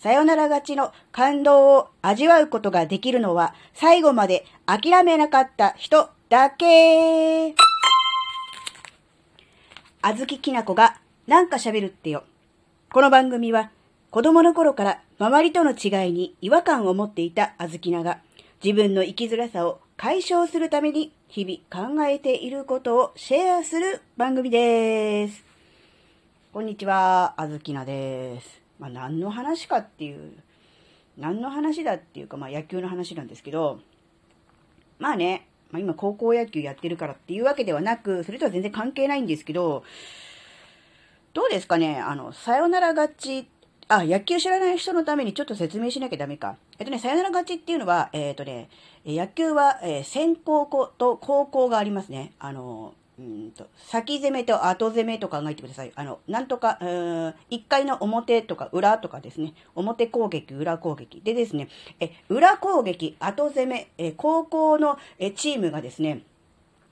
さよなら勝ちの感動を味わうことができるのは最後まで諦めなかった人だけ。あずききなこがなんか喋るってよ。この番組は子供の頃から周りとの違いに違和感を持っていたあずきなが自分の生きづらさを解消するために日々考えていることをシェアする番組です。こんにちは、あずきなです。まあ、何の話かっていう、何の話だっていうか、まあ、野球の話なんですけど、まあね、まあ、今高校野球やってるからっていうわけではなく、それとは全然関係ないんですけど、どうですかねあの、さよなら勝ち、あ、野球知らない人のためにちょっと説明しなきゃダメか。えっとね、さよなら勝ちっていうのは、えっ、とね、野球は、えー、先行と高校がありますね。あの、と、先攻めと後攻めと考えてください。あの、なんとか、う、1回の表とか裏とかですね。表攻撃、裏攻撃。でですね、え、裏攻撃、後攻め、え、高校のえチームがですね、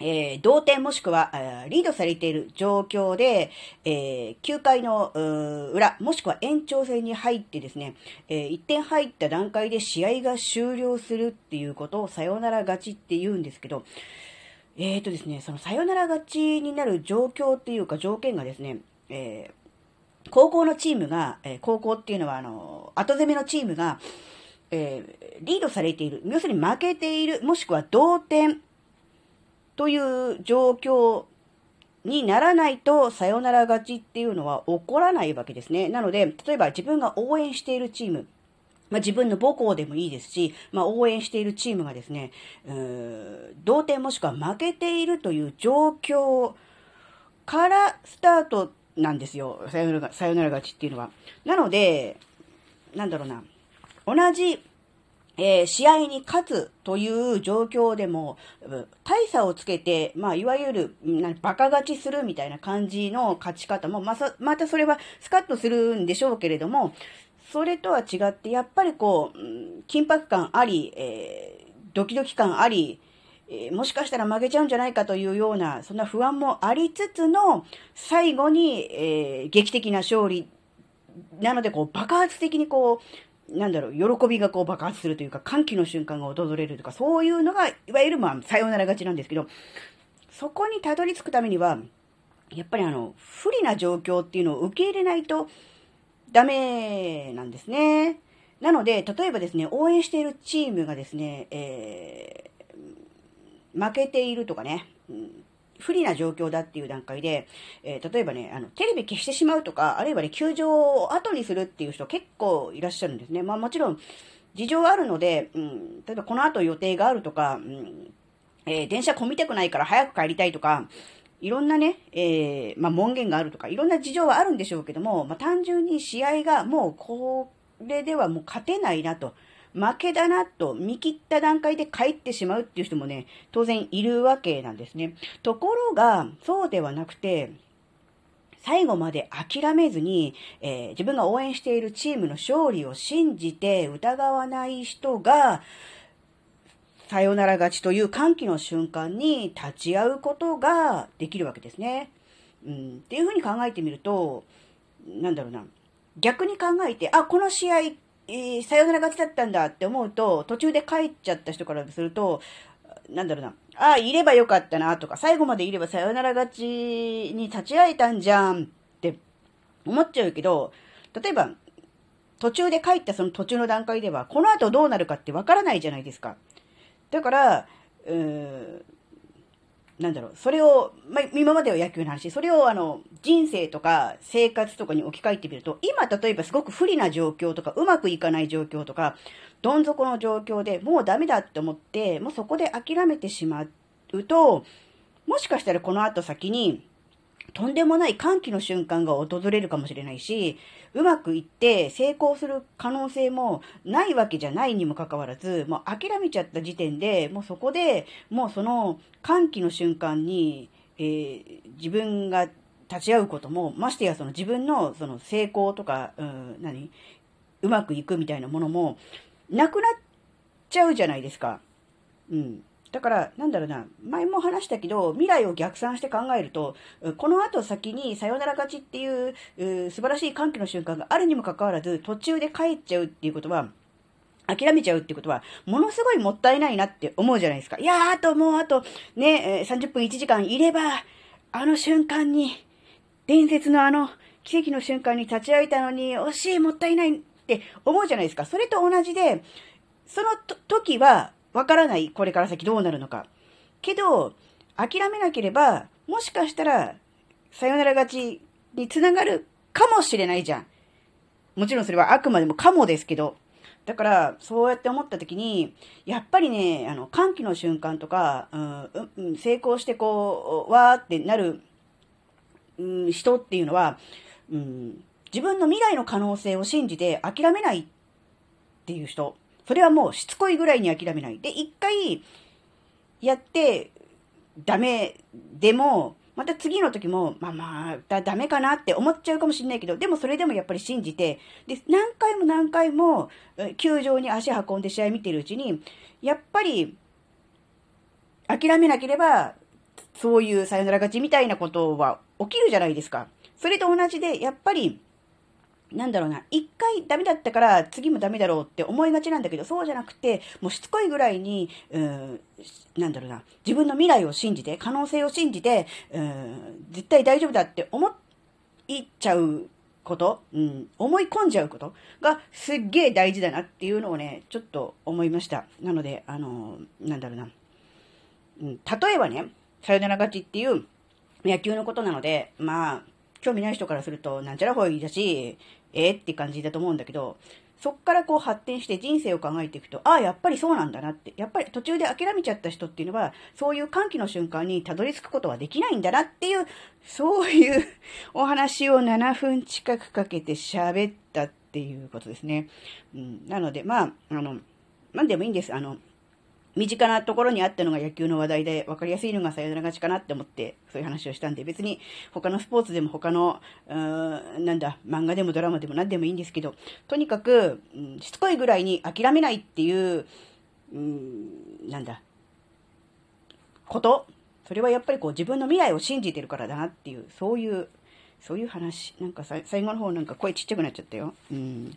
えー、同点もしくは、えー、リードされている状況で、えー、9回の裏、もしくは延長戦に入ってですね、え1点入った段階で試合が終了するっていうことをさよなら勝ちって言うんですけど、えーとですね、そのサヨナラ勝ちになる状況っていうか条件がですね、えー、高校のチームが、えー、高校っていうのはあの、後攻めのチームが、えー、リードされている、要するに負けている、もしくは同点という状況にならないと、サヨナラ勝ちっていうのは起こらないわけですね。なので、例えば自分が応援しているチーム、まあ、自分の母校でもいいですし、まあ、応援しているチームがですね、同点もしくは負けているという状況からスタートなんですよ。さよなら、よなら勝ちっていうのは。なので、なんだろうな。同じ、えー、試合に勝つという状況でも、大差をつけて、まあ、いわゆる、バカ勝ちするみたいな感じの勝ち方も、まあ、またそれはスカッとするんでしょうけれども、それとは違って、やっぱりこう、緊迫感あり、えー、ドキドキ感あり、えー、もしかしたら負けちゃうんじゃないかというような、そんな不安もありつつの、最後に、えー、劇的な勝利。なので、こう、爆発的にこう、なんだろう、喜びがこう爆発するというか、歓喜の瞬間が訪れるとか、そういうのが、いわゆるまあ、さよなら勝ちなんですけど、そこにたどり着くためには、やっぱりあの、不利な状況っていうのを受け入れないと、ダメなんですね。なので、例えばですね、応援しているチームがですね、えー、負けているとかね、うん、不利な状況だっていう段階で、えー、例えばね、あの、テレビ消してしまうとか、あるいはね、球場を後にするっていう人結構いらっしゃるんですね。まあもちろん、事情はあるので、うん、例えばこの後予定があるとか、うん、えー、電車混みたくないから早く帰りたいとか、いろんなね、えー、まあ、門限があるとか、いろんな事情はあるんでしょうけども、まあ、単純に試合がもうこれではもう勝てないなと、負けだなと見切った段階で帰ってしまうっていう人もね、当然いるわけなんですね。ところが、そうではなくて、最後まで諦めずに、えー、自分が応援しているチームの勝利を信じて疑わない人が、さよなら勝ちという歓喜の瞬間に立ち会うことができるわけですね。うん、っていうふうに考えてみると、なんだろうな。逆に考えて、あ、この試合、えー、さよなら勝ちだったんだって思うと、途中で帰っちゃった人からすると、なんだろうな。あ、いればよかったなとか、最後までいればさよなら勝ちに立ち会えたんじゃんって思っちゃうけど、例えば、途中で帰ったその途中の段階では、この後どうなるかってわからないじゃないですか。だから、うーんなんだろう、それを、まあ、今までは野球の話、それをあの、人生とか生活とかに置き換えてみると、今例えばすごく不利な状況とか、うまくいかない状況とか、どん底の状況でもうダメだって思って、もうそこで諦めてしまうと、もしかしたらこの後先に、とんでもない歓喜の瞬間が訪れるかもしれないし、うまくいって成功する可能性もないわけじゃないにもかかわらず、もう諦めちゃった時点で、もうそこで、もうその歓喜の瞬間に、えー、自分が立ち会うことも、ましてやその自分のその成功とか、うん、何うまくいくみたいなものも、なくなっちゃうじゃないですか。うん。だから、なんだろうな、前も話したけど、未来を逆算して考えると、この後先にさよなら勝ちっていうう素晴らしい歓喜の瞬間があるにもかかわらず、途中で帰っちゃうっていうことは、諦めちゃうってことは、ものすごいもったいないなって思うじゃないですか。いやー、あともうあと、ね、30分1時間いれば、あの瞬間に、伝説のあの奇跡の瞬間に立ち会えたのに、惜しい、もったいないって思うじゃないですか。それと同じで、その時は、わからない、これから先どうなるのか。けど、諦めなければ、もしかしたら、さよなら勝ちにつながるかもしれないじゃん。もちろんそれはあくまでもかもですけど。だから、そうやって思った時に、やっぱりね、あの、歓喜の瞬間とか、うん、成功してこう、わーってなる、うん、人っていうのは、うん、自分の未来の可能性を信じて諦めないっていう人。それはもうしつこいぐらいに諦めない。で、一回やってダメでも、また次の時も、まあまあ、だ、ダメかなって思っちゃうかもしれないけど、でもそれでもやっぱり信じて、で、何回も何回も、球場に足運んで試合見てるうちに、やっぱり、諦めなければ、そういうさよなら勝ちみたいなことは起きるじゃないですか。それと同じで、やっぱり、なんだろうな、一回ダメだったから次もダメだろうって思いがちなんだけど、そうじゃなくて、もうしつこいぐらいに、うん、なんだろうな、自分の未来を信じて、可能性を信じて、うん、絶対大丈夫だって思いちゃうこと、うん、思い込んじゃうことがすっげえ大事だなっていうのをね、ちょっと思いました。なので、あの、なんだろうな、うん、例えばね、さよなら勝ちっていう野球のことなので、まあ、興味ない人からすると、なんちゃらほいだし、えー、って感じだと思うんだけど、そっからこう発展して人生を考えていくと、ああ、やっぱりそうなんだなって。やっぱり途中で諦めちゃった人っていうのは、そういう歓喜の瞬間にたどり着くことはできないんだなっていう、そういう お話を7分近くかけて喋ったっていうことですね。うん、なので、まあ、あの、なんでもいいんです。あの、身近なところにあったのが野球の話題で分かりやすいのがさよなら勝ちかなって思ってそういう話をしたんで別に他のスポーツでも他のうーんなんだ漫画でもドラマでも何でもいいんですけどとにかく、うん、しつこいぐらいに諦めないっていう、うん、なんだこと？それはやっぱりこう自分の未来を信じてるからだなっていうそういうそういう話。なんか最後の方なんか声ちっちゃくなっちゃったよ。うん。